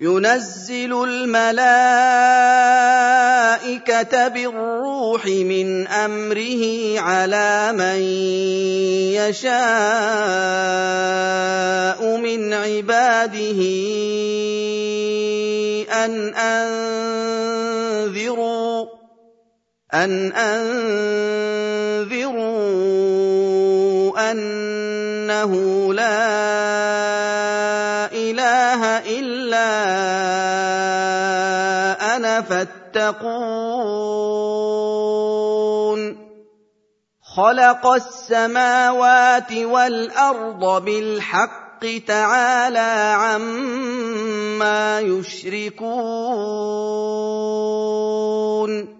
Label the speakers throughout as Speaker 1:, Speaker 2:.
Speaker 1: ينزل الملائكه بالروح من امره على من يشاء من عباده ان انذروا ان انذروا انه لا تتقون خلق السماوات والارض بالحق تعالى عما يشركون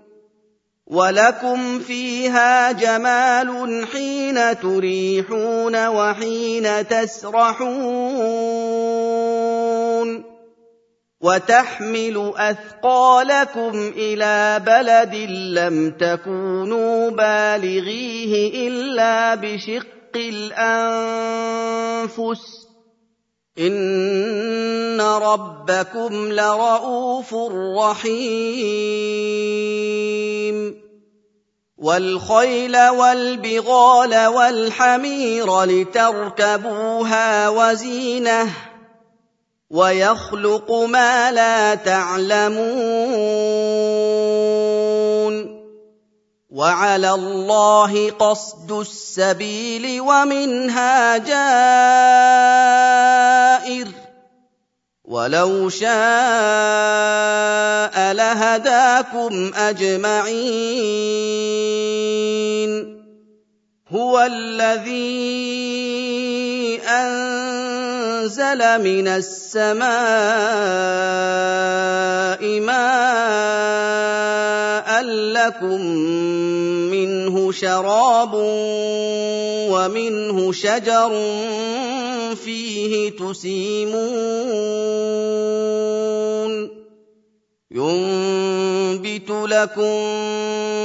Speaker 1: ولكم فيها جمال حين تريحون وحين تسرحون وتحمل اثقالكم الى بلد لم تكونوا بالغيه الا بشق الانفس ان ربكم لرءوف رحيم والخيل والبغال والحمير لتركبوها وزينه ويخلق ما لا تعلمون وعلى الله قصد السبيل ومنها جائر ولو شاء لهداكم اجمعين هو الذي انزل من السماء ماء لكم منه شراب ومنه شجر فيه تسيمون ينبت لكم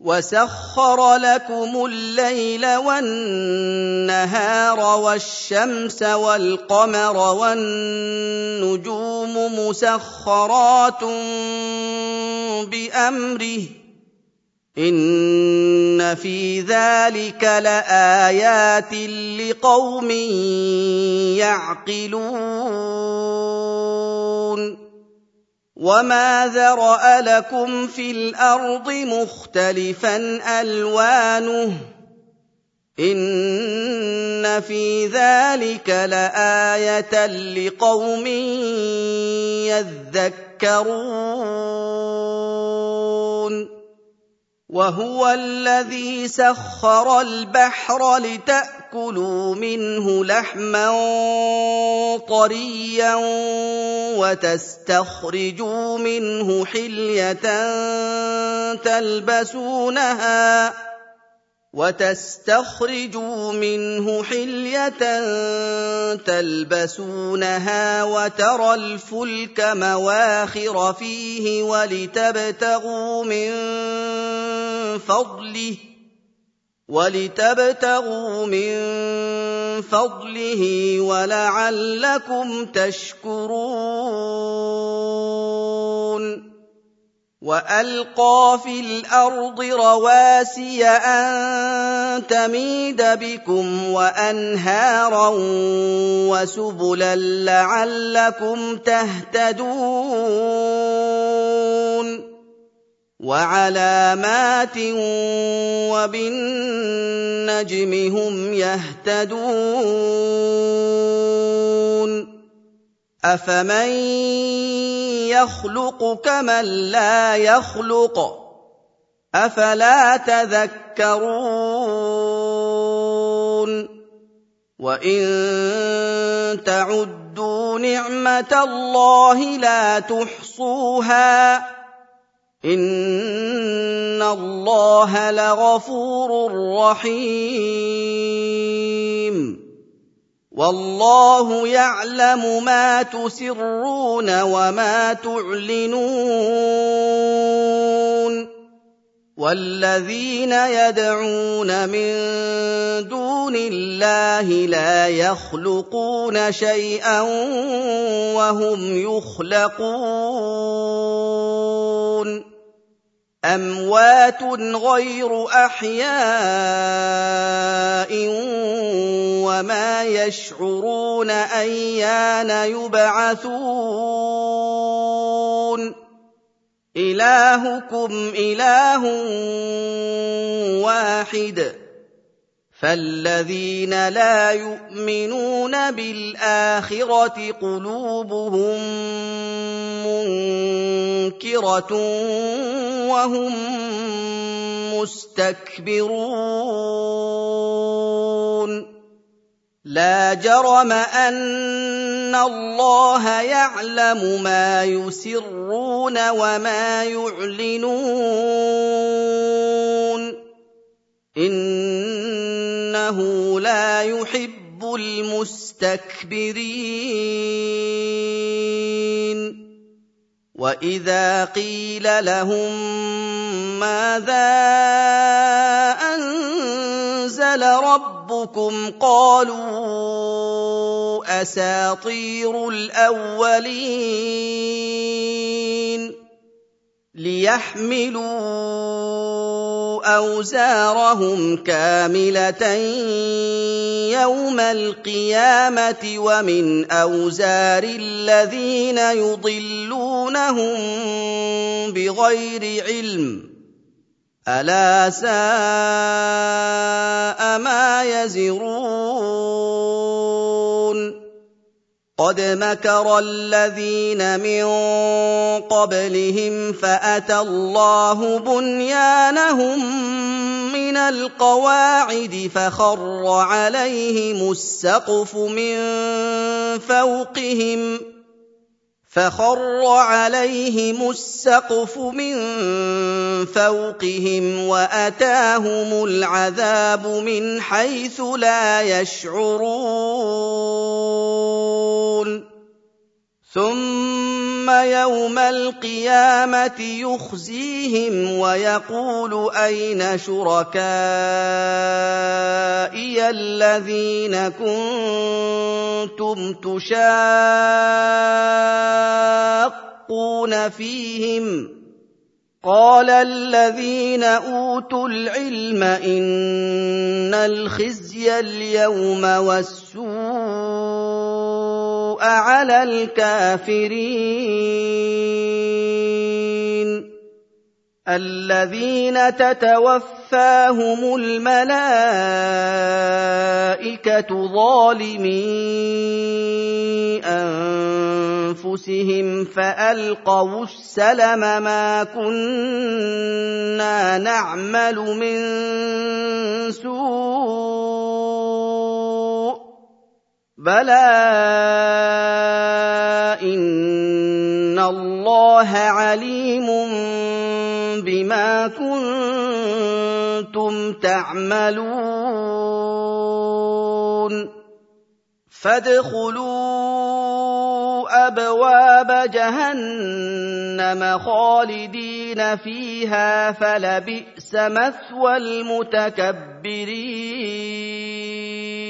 Speaker 1: وسخر لكم الليل والنهار والشمس والقمر والنجوم مسخرات بامره ان في ذلك لايات لقوم يعقلون وما ذرا لكم في الارض مختلفا الوانه ان في ذلك لايه لقوم يذكرون وهو الذي سخر البحر لتاكلوا منه لحما طريا وتستخرجوا منه حليه تلبسونها وتستخرجوا منه حليه تلبسونها وترى الفلك مواخر فيه ولتبتغوا من فضله ولتبتغوا من فضله ولعلكم تشكرون والقى في الارض رواسي ان تميد بكم وانهارا وسبلا لعلكم تهتدون وعلامات وبالنجم هم يهتدون أفمن يخلق كمن لا يخلق أفلا تذكرون وإن تعدوا نعمة الله لا تحصوها إن الله لغفور رحيم والله يعلم ما تسرون وما تعلنون والذين يدعون من دون الله لا يخلقون شيئا وهم يخلقون أموات غير أحياء وما يشعرون أيان يبعثون إلهكم إله واحد فالذين لا يؤمنون بالاخره قلوبهم منكره وهم مستكبرون لا جرم ان الله يعلم ما يسرون وما يعلنون انه لا يحب المستكبرين واذا قيل لهم ماذا انزل ربكم قالوا اساطير الاولين ليحملوا اوزارهم كامله يوم القيامه ومن اوزار الذين يضلونهم بغير علم الا ساء ما يزرون قد مكر الذين من قبلهم فاتى الله بنيانهم من القواعد فخر عليهم السقف من فوقهم فخر عليهم السقف من فوقهم واتاهم العذاب من حيث لا يشعرون ثم يوم القيامه يخزيهم ويقول اين شركائي الذين كنتم تشاقون فيهم قال الذين اوتوا العلم ان الخزي اليوم والسوء على الكافرين الذين تتوفاهم الملائكه ظالمي انفسهم فالقوا السلم ما كنا نعمل من سوء بلى ان الله عليم بما كنتم تعملون فادخلوا ابواب جهنم خالدين فيها فلبئس مثوى المتكبرين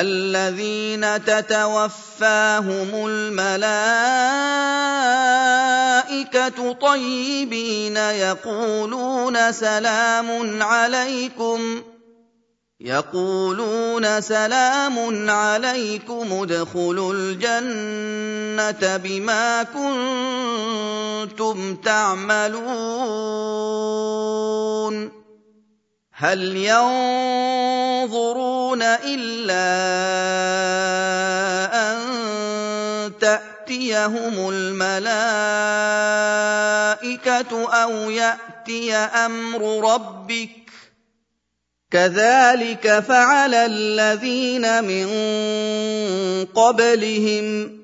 Speaker 1: الذين تتوفاهم الملائكه طيبين يقولون سلام عليكم يقولون سلام عليكم ادخلوا الجنه بما كنتم تعملون هل ينظرون الا ان تاتيهم الملائكه او ياتي امر ربك كذلك فعل الذين من قبلهم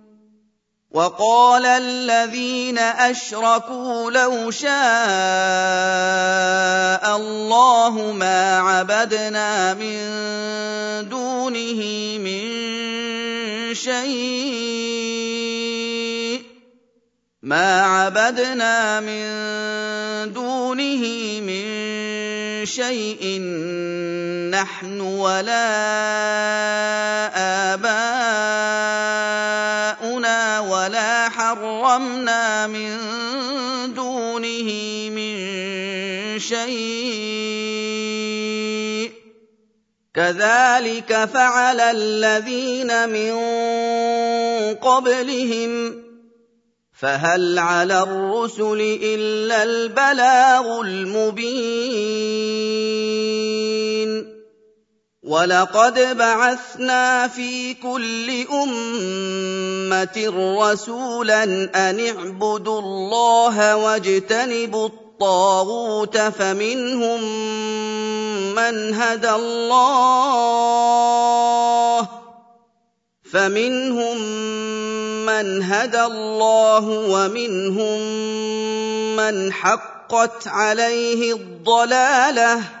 Speaker 1: وقال الذين اشركوا لو شاء الله ما عبدنا من دونه من شيء ما عبدنا من دونه من شيء نحن ولا حرمنا من دونه من شيء كذلك فعل الذين من قبلهم فهل على الرسل الا البلاغ المبين ولقد بعثنا في كل امه رسولا ان اعبدوا الله واجتنبوا الطاغوت فمنهم من هدى الله فمنهم من هدى الله ومنهم من حقت عليه الضلاله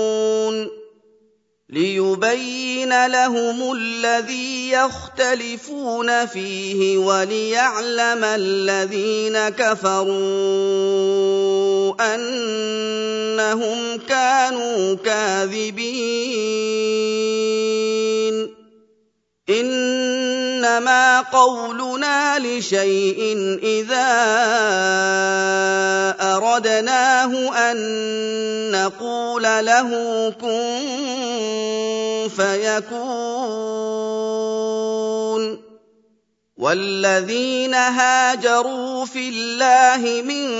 Speaker 1: ليبين لهم الذي يختلفون فيه وليعلم الذين كفروا انهم كانوا كاذبين انما قولنا لشيء اذا اردناه ان نقول له كن فيكون والذين هاجروا في الله من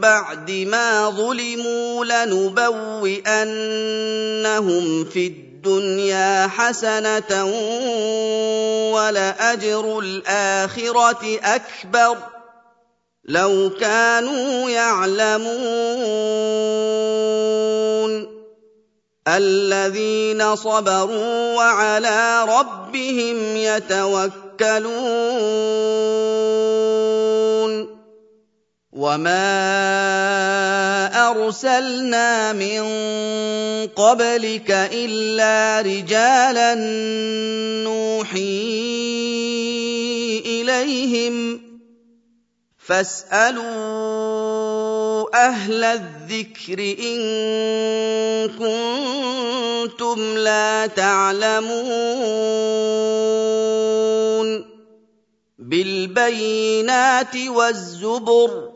Speaker 1: بعد ما ظلموا لنبوئنهم في الدنيا الدنيا حسنة ولأجر الآخرة أكبر لو كانوا يعلمون الذين صبروا وعلى ربهم يتوكلون وما ارسلنا من قبلك الا رجالا نوحي اليهم فاسالوا اهل الذكر ان كنتم لا تعلمون بالبينات والزبر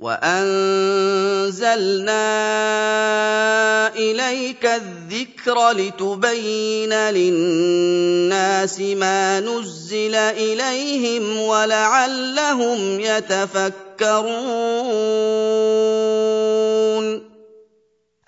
Speaker 1: وانزلنا اليك الذكر لتبين للناس ما نزل اليهم ولعلهم يتفكرون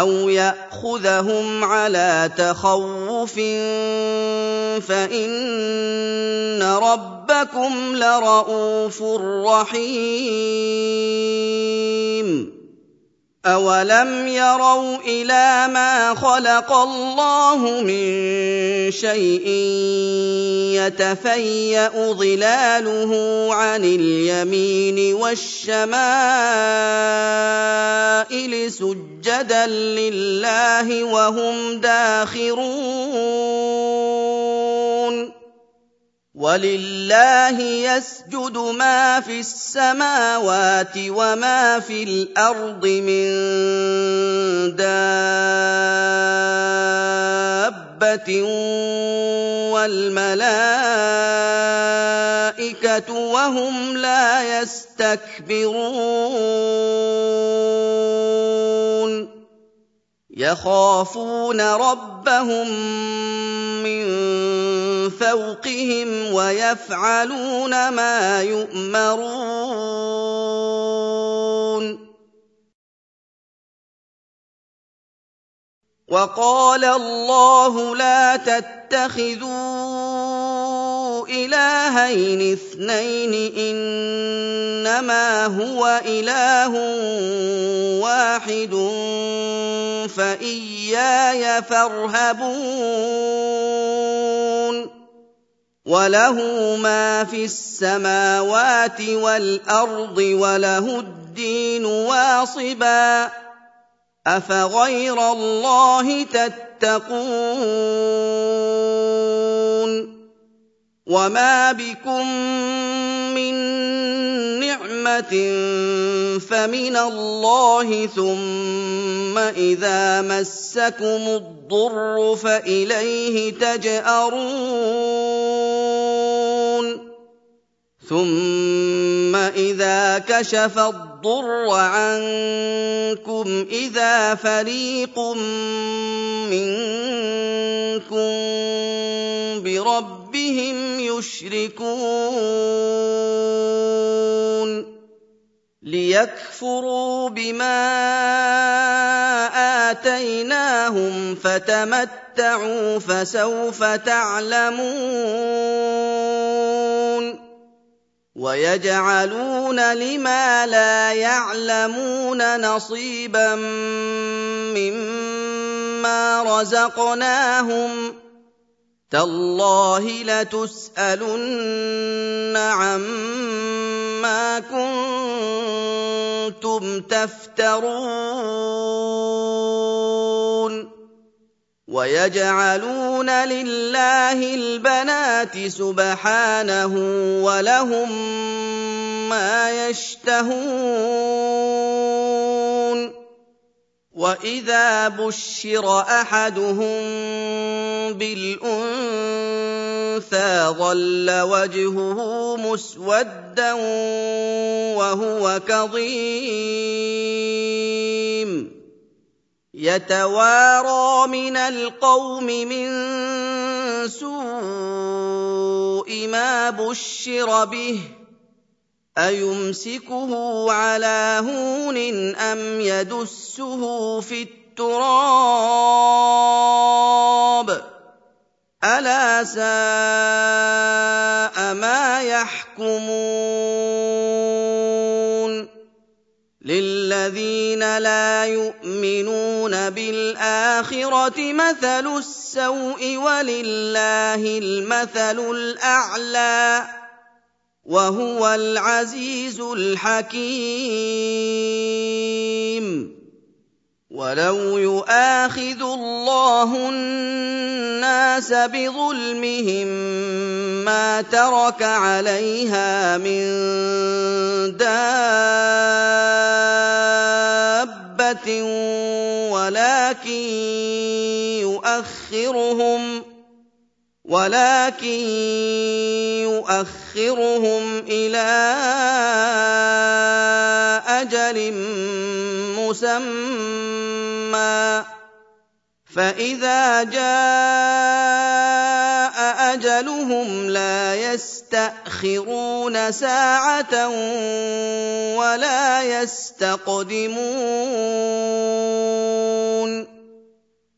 Speaker 1: أَوْ يَأْخُذَهُمْ عَلَىٰ تَخَوُّفٍ فَإِنَّ رَبَّكُمْ لَرَءُوفٌ رَّحِيمٌ أَوَلَمْ يَرَوْا إِلَىٰ مَا خَلَقَ اللَّهُ مِن شَيْءٍ يَتَفَيَّأُ ظِلَالُهُ عَنِ الْيَمِينِ وَالشَّمَالِ سُجَّدًا لِّلَّهِ وَهُمْ دَاخِرُونَ وَلِلَّهِ يَسْجُدُ مَا فِي السَّمَاوَاتِ وَمَا فِي الْأَرْضِ مِن دَابَّةٍ وَالْمَلَائِكَةُ وَهُمْ لَا يَسْتَكْبِرُونَ يخافون ربهم من فوقهم ويفعلون ما يؤمرون وقال الله لا تتخذون إلهين اثنين إنما هو إله واحد فإياي فارهبون وله ما في السماوات والأرض وله الدين واصبا أفغير الله تتقون وما بكم من نعمه فمن الله ثم اذا مسكم الضر فاليه تجارون ثم اذا كشف الضر عنكم اذا فريق منكم برب رَبِّهِمْ يُشْرِكُونَ لِيَكْفُرُوا بِمَا آتَيْنَاهُمْ فَتَمَتَّعُوا فَسَوْفَ تَعْلَمُونَ وَيَجْعَلُونَ لِمَا لَا يَعْلَمُونَ نَصِيبًا مِّمَّا رَزَقْنَاهُمْ ۗ تالله لتسالن عما كنتم تفترون ويجعلون لله البنات سبحانه ولهم ما يشتهون واذا بشر احدهم بالانثى ظل وجهه مسودا وهو كظيم يتوارى من القوم من سوء ما بشر به أَيُمْسِكُهُ عَلَىٰ هُونٍ أَمْ يَدُسُّهُ فِي التُّرَابِ ۗ أَلَا سَاءَ مَا يَحْكُمُونَ لِلَّذِينَ لَا يُؤْمِنُونَ بِالْآخِرَةِ مَثَلُ السَّوْءِ وَلِلَّهِ الْمَثَلُ الْأَعْلَىٰ وهو العزيز الحكيم ولو يؤاخذ الله الناس بظلمهم ما ترك عليها من دابه ولكن يؤخرهم ولكن يؤخرهم الى اجل مسمى فاذا جاء اجلهم لا يستاخرون ساعه ولا يستقدمون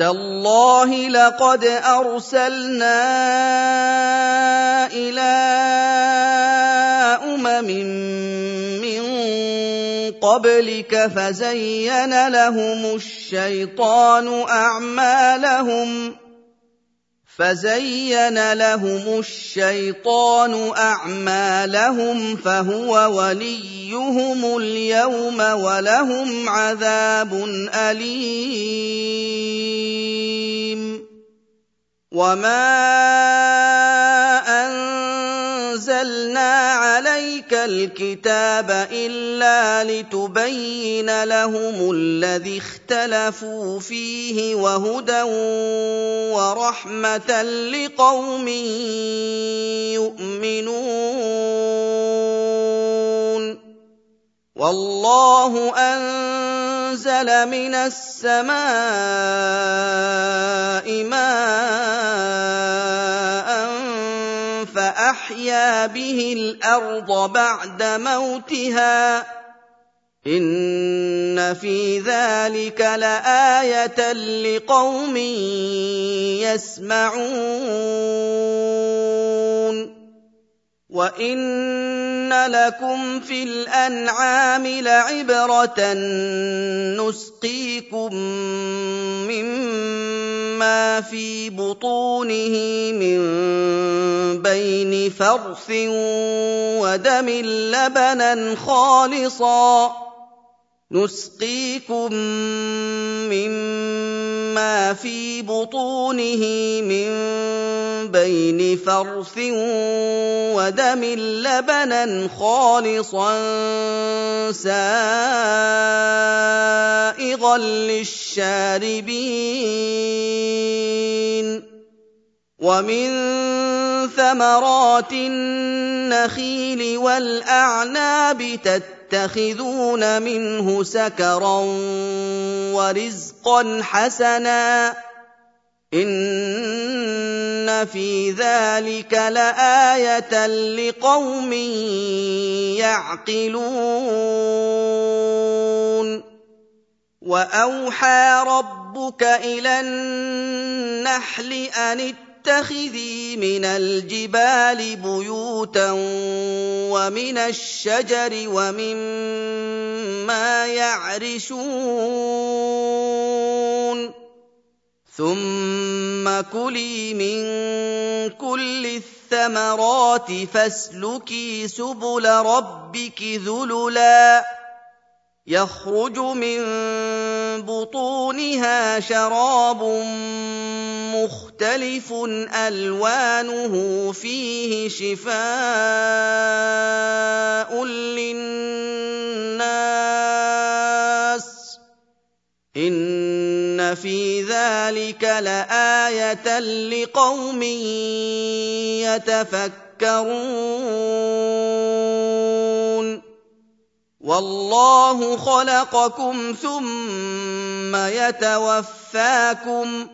Speaker 1: تالله لقد ارسلنا الى امم من قبلك فزين لهم الشيطان اعمالهم فزين لهم الشيطان اعمالهم فهو وليهم اليوم ولهم عذاب اليم وما أن انزلنا عليك الكتاب الا لتبين لهم الذي اختلفوا فيه وهدى ورحمه لقوم يؤمنون والله انزل من السماء ماء فأحيا به الأرض بعد موتها إن في ذلك لآية لقوم يسمعون وَإِنَّ لَكُمْ فِي الْأَنْعَامِ لَعِبْرَةً نُسْقِيكُم مِّمَّا فِي بُطُونِهِ مِن بَيْنِ فَرْثٍ وَدَمٍ لَّبَنًا خَالِصًا نسقيكم مما في بطونه من بين فرث ودم لبنا خالصا سائغا للشاربين ومن ثمرات النخيل والاعناب تتبع تتخذون منه سكرا ورزقا حسنا ان في ذلك لايه لقوم يعقلون واوحى ربك الى النحل ان وَاتَّخِذِي مِنَ الْجِبَالِ بُيُوتًا وَمِنَ الشَّجَرِ وَمِمَّا يَعْرِشُونَ ثُمَّ كُلِي مِن كُلِّ الثَّمَرَاتِ فَاسْلُكِي سُبُلَ رَبِّكِ ذُلُلًا يَخْرُجُ مِن بُطُونِهَا شَرَابٌ مُّخْتَلِفٌ أَلْوَانُهُ فِيهِ شِفَاءٌ لِّلنَّاسِ ۗ إِنَّ فِي ذَٰلِكَ لَآيَةً لِّقَوْمٍ يَتَفَكَّرُونَ والله خلقكم ثم يتوفاكم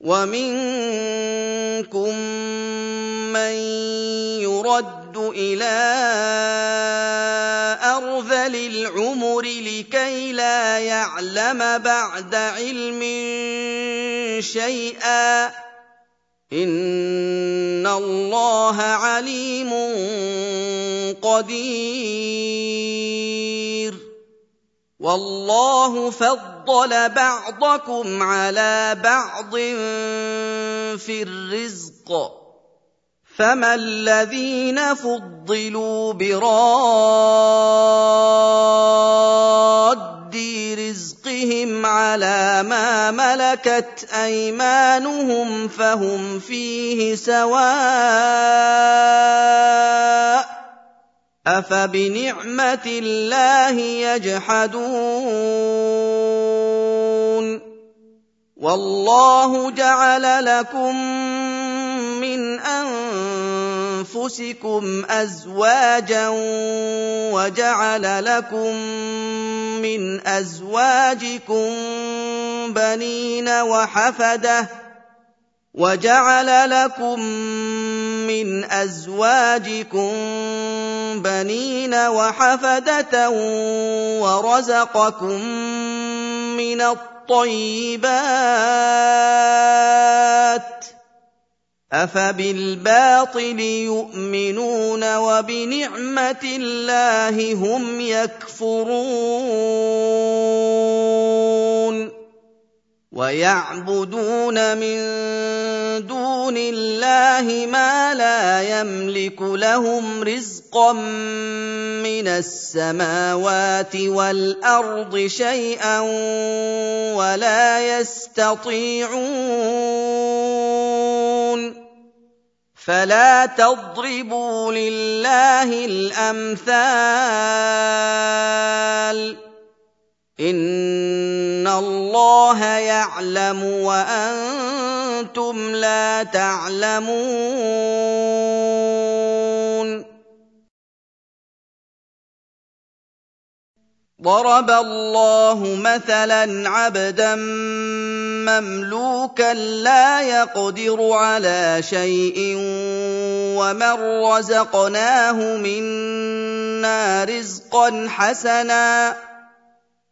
Speaker 1: ومنكم من يرد الى ارذل العمر لكي لا يعلم بعد علم شيئا إِنَّ اللَّهَ عَلِيمٌ قَدِيرٌ وَاللَّهُ فَضَّلَ بَعْضَكُمْ عَلَىٰ بَعْضٍ فِي الرِّزْقِ فما الذين فضلوا براد رزقهم على ما ملكت ايمانهم فهم فيه سواء افبنعمه الله يجحدون والله جعل لكم من أن أنفسكم أزواجا وجعل لكم من أزواجكم بنين وحفدة وجعل لكم من أزواجكم بنين وحفدة ورزقكم من الطيبات ۖ افبالباطل يؤمنون وبنعمه الله هم يكفرون ويعبدون من دون الله ما لا يملك لهم رزقا من السماوات والارض شيئا ولا يستطيعون فلا تضربوا لله الامثال ان الله يعلم وانتم لا تعلمون ضرب الله مثلا عبدا مملوكا لا يقدر على شيء ومن رزقناه منا رزقا حسنا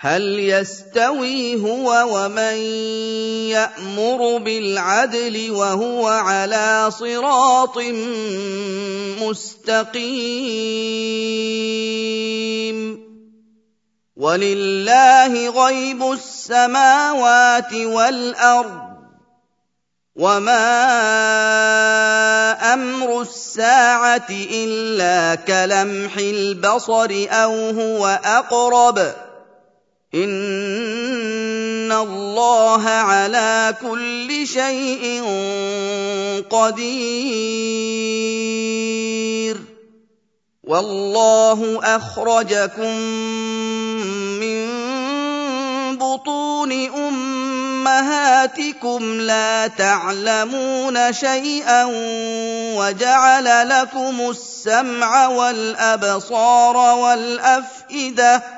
Speaker 1: هل يستوي هو ومن يامر بالعدل وهو على صراط مستقيم ولله غيب السماوات والارض وما امر الساعه الا كلمح البصر او هو اقرب ان الله على كل شيء قدير والله اخرجكم من بطون امهاتكم لا تعلمون شيئا وجعل لكم السمع والابصار والافئده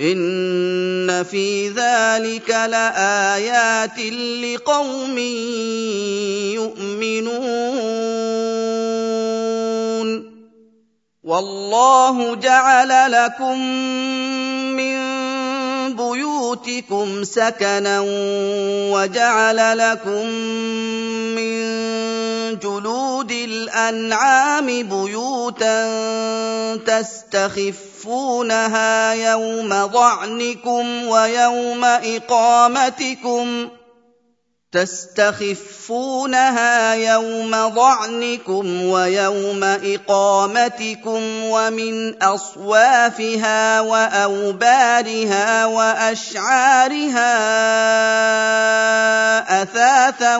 Speaker 1: ان في ذلك لايات لقوم يؤمنون والله جعل لكم من بيوتكم سكنا وجعل لكم من جلود الانعام بيوتا تستخفونها يوم ظعنكم ويوم اقامتكم تستخفونها يوم ظعنكم ويوم اقامتكم ومن اصوافها واوبارها واشعارها اثاثا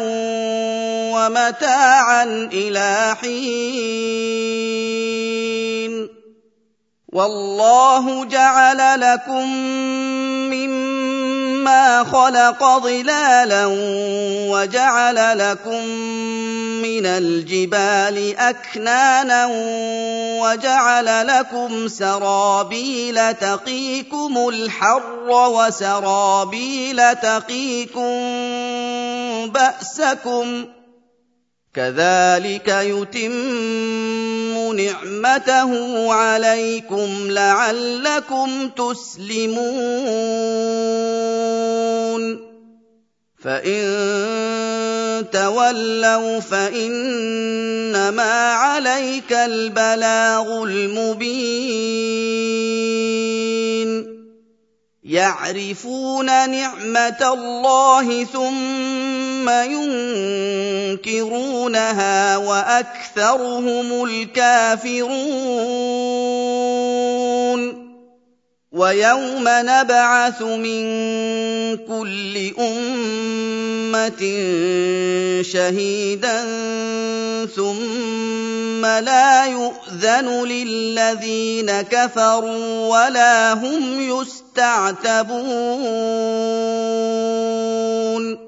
Speaker 1: ومتاعا الى حين والله جعل لكم من ما خلق ظلالا وجعل لكم من الجبال أكنانا وجعل لكم سرابيل تقيكم الحر وسرابيل تقيكم بأسكم ۖ كَذَٰلِكَ يُتِمُّ نِعْمَتَهُ عَلَيْكُمْ لَعَلَّكُمْ تُسْلِمُونَ فَإِن تَوَلَّوْا فَإِنَّمَا عَلَيْكَ الْبَلَاغُ الْمُبِينُ يعرفون نعمه الله ثم ينكرونها واكثرهم الكافرون ويوم نبعث من كل امه شهيدا ثم لا يؤذن للذين كفروا ولا هم يستعتبون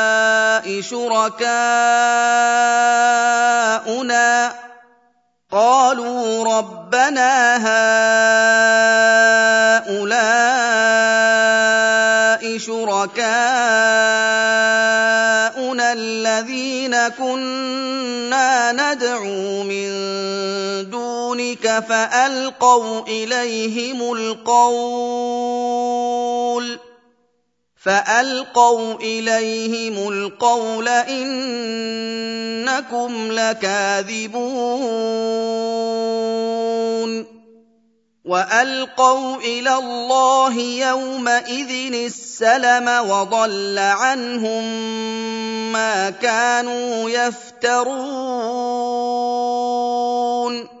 Speaker 1: شُرَكَاؤُنَا قَالُوا رَبَّنَا هَٰؤُلَاءِ شُرَكَاؤُنَا الَّذِينَ كُنَّا نَدْعُو مِن دُونِكَ فَأَلْقَوْا إِلَيْهِمُ الْقَوْلَ فالقوا اليهم القول انكم لكاذبون والقوا الى الله يومئذ السلم وضل عنهم ما كانوا يفترون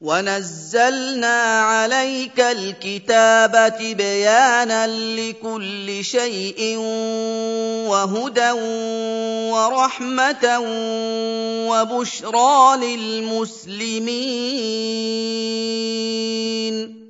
Speaker 1: ونزلنا عليك الكتاب بيانا لكل شيء وهدى ورحمه وبشرى للمسلمين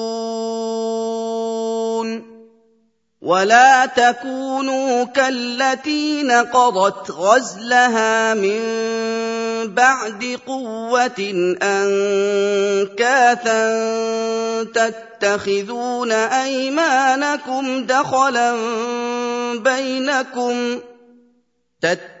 Speaker 1: ولا تكونوا كالتي نقضت غزلها من بعد قوه انكاثا تتخذون ايمانكم دخلا بينكم تتخذون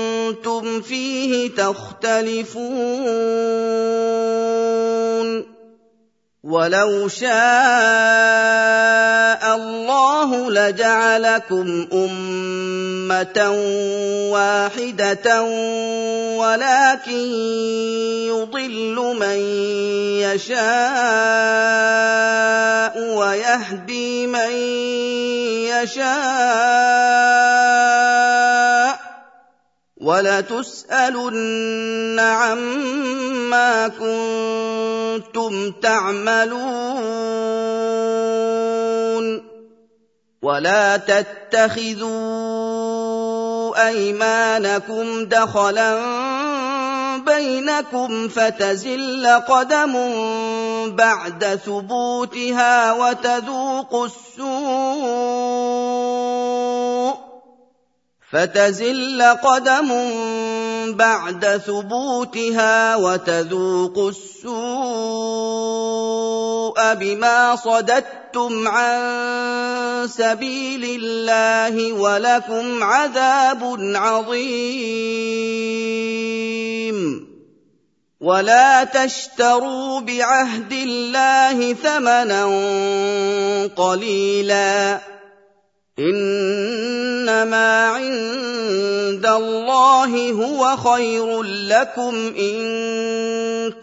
Speaker 1: كنتم فيه تختلفون ولو شاء الله لجعلكم امه واحده ولكن يضل من يشاء ويهدي من يشاء ولتسالن عما كنتم تعملون ولا تتخذوا ايمانكم دخلا بينكم فتزل قدم بعد ثبوتها وتذوقوا السوء فتزل قدم بعد ثبوتها وتذوق السوء بما صددتم عن سبيل الله ولكم عذاب عظيم ولا تشتروا بعهد الله ثمنا قليلا انما عند الله هو خير لكم ان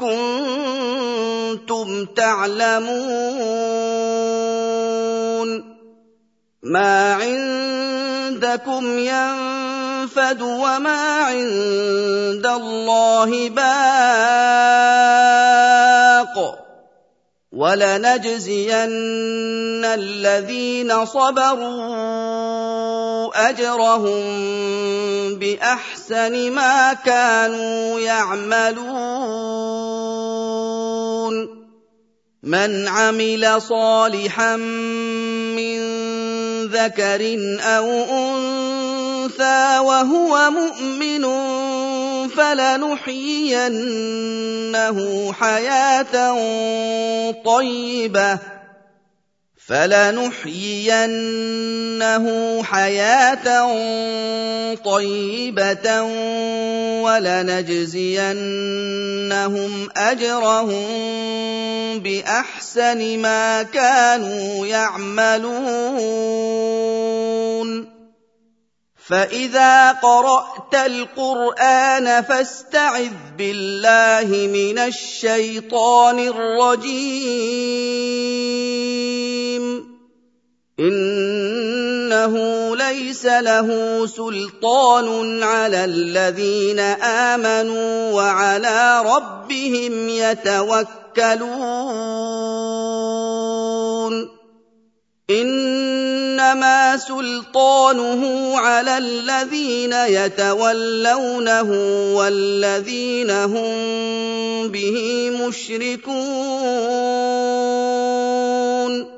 Speaker 1: كنتم تعلمون ما عندكم ينفد وما عند الله باق ولنجزين الذين صبروا اجرهم باحسن ما كانوا يعملون من عمل صالحا من ذَكَرٍ أَوْ أُنثَىٰ وَهُوَ مُؤْمِنٌ فَلَنُحْيِيَنَّهُ حَيَاةً طَيِّبَةً فلنحيينه حياه طيبه ولنجزينهم اجرهم باحسن ما كانوا يعملون فاذا قرات القران فاستعذ بالله من الشيطان الرجيم انه ليس له سلطان على الذين امنوا وعلى ربهم يتوكلون انما سلطانه على الذين يتولونه والذين هم به مشركون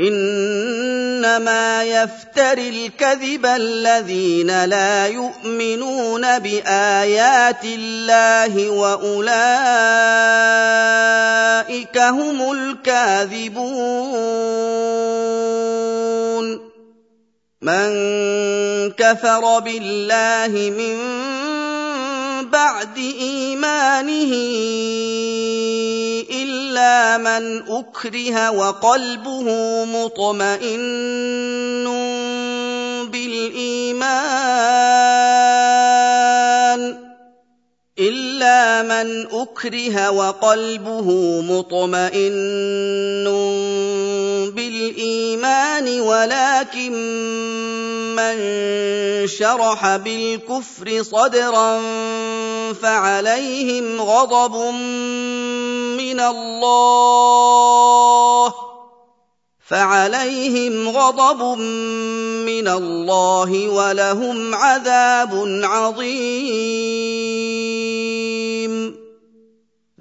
Speaker 1: انما يفتر الكذب الذين لا يؤمنون بايات الله واولئك هم الكاذبون من كفر بالله من بعد إيمانه إلا من أكره وقلبه مطمئن بالإيمان إلا من أكره وقلبه مطمئن بالإيمان ولكن مَّن شَرَحَ بِالْكُفْرِ صَدْرًا فَعَلَيْهِمْ غَضَبٌ مِّنَ اللَّهِ فَعَلَيْهِمْ غَضَبٌ مِّنَ اللَّهِ وَلَهُمْ عَذَابٌ عَظِيمٌ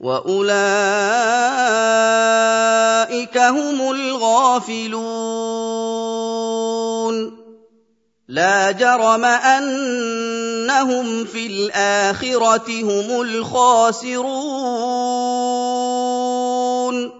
Speaker 1: واولئك هم الغافلون لا جرم انهم في الاخره هم الخاسرون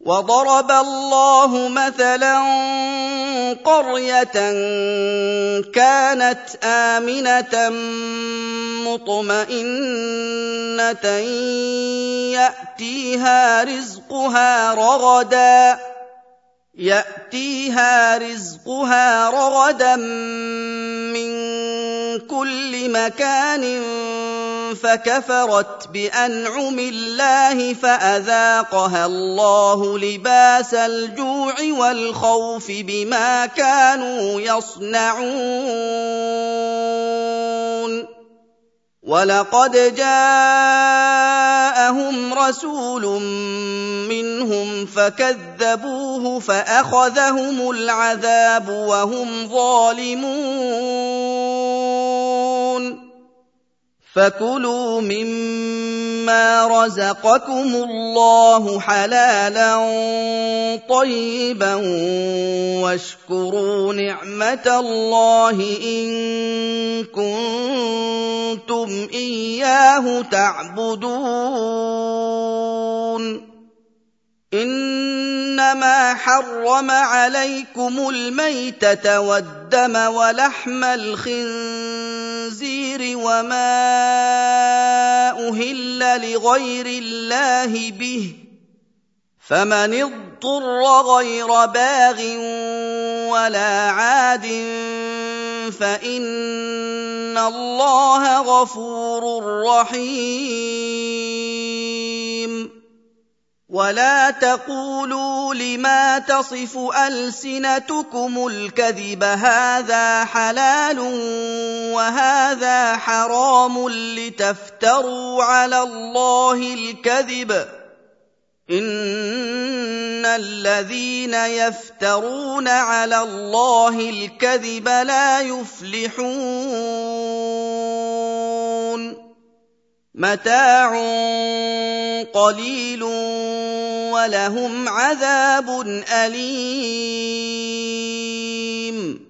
Speaker 1: وضرب الله مثلا قريه كانت امنه مطمئنه ياتيها رزقها رغدا ياتيها رزقها رغدا من كل مكان فكفرت بانعم الله فاذاقها الله لباس الجوع والخوف بما كانوا يصنعون وَلَقَدْ جَاءَهُمْ رَسُولٌ مِّنْهُمْ فَكَذَّبُوهُ فَأَخَذَهُمُ الْعَذَابُ وَهُمْ ظَالِمُونَ فكلوا مما رزقكم الله حلالا طيبا واشكروا نعمه الله ان كنتم اياه تعبدون انما حرم عليكم الميته والدم ولحم الخنزير الخنزير وما أهل لغير الله به فمن اضطر غير باغ ولا عاد فإن الله غفور رحيم ولا تقولوا لما تصف السنتكم الكذب هذا حلال وهذا حرام لتفتروا على الله الكذب ان الذين يفترون على الله الكذب لا يفلحون متاع قليل ولهم عذاب أليم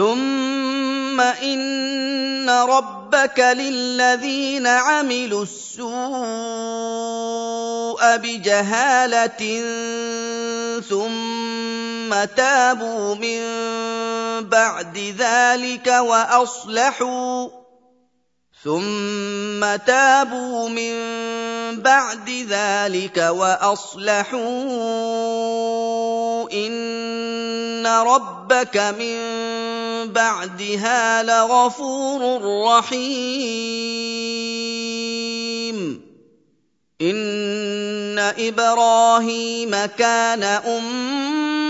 Speaker 1: ثم ان ربك للذين عملوا السوء بجهاله ثم تابوا من بعد ذلك واصلحوا ثم تابوا من بعد ذلك واصلحوا ان ربك من بعدها لغفور رحيم ان ابراهيم كان امه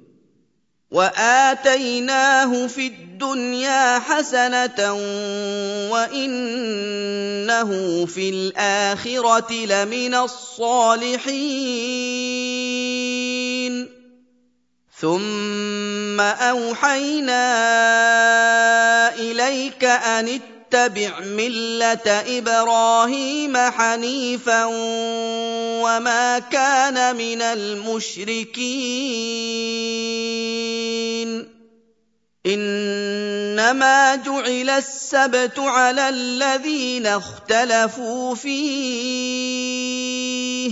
Speaker 1: واتيناه في الدنيا حسنه وانه في الاخره لمن الصالحين ثم اوحينا اليك ان اتَّبِعْ مِلَّةَ إِبْرَاهِيمَ حَنِيفًا وَمَا كَانَ مِنَ الْمُشْرِكِينَ انما جعل السبت على الذين اختلفوا فيه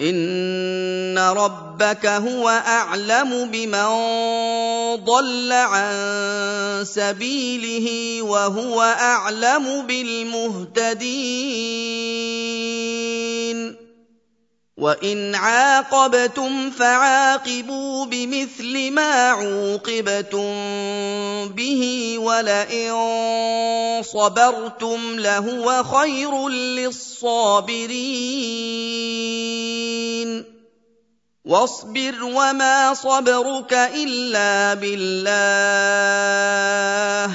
Speaker 1: ان ربك هو اعلم بمن ضل عن سبيله وهو اعلم بالمهتدين وَإِنْ عَاقَبْتُمْ فَعَاقِبُوا بِمِثْلِ مَا عُوقِبْتُم بِهِ وَلَئِن صَبَرْتُمْ لَهُوَ خَيْرٌ لِّلصَّابِرِينَ وَاصْبِرْ وَمَا صَبْرُكَ إِلَّا بِاللَّهِ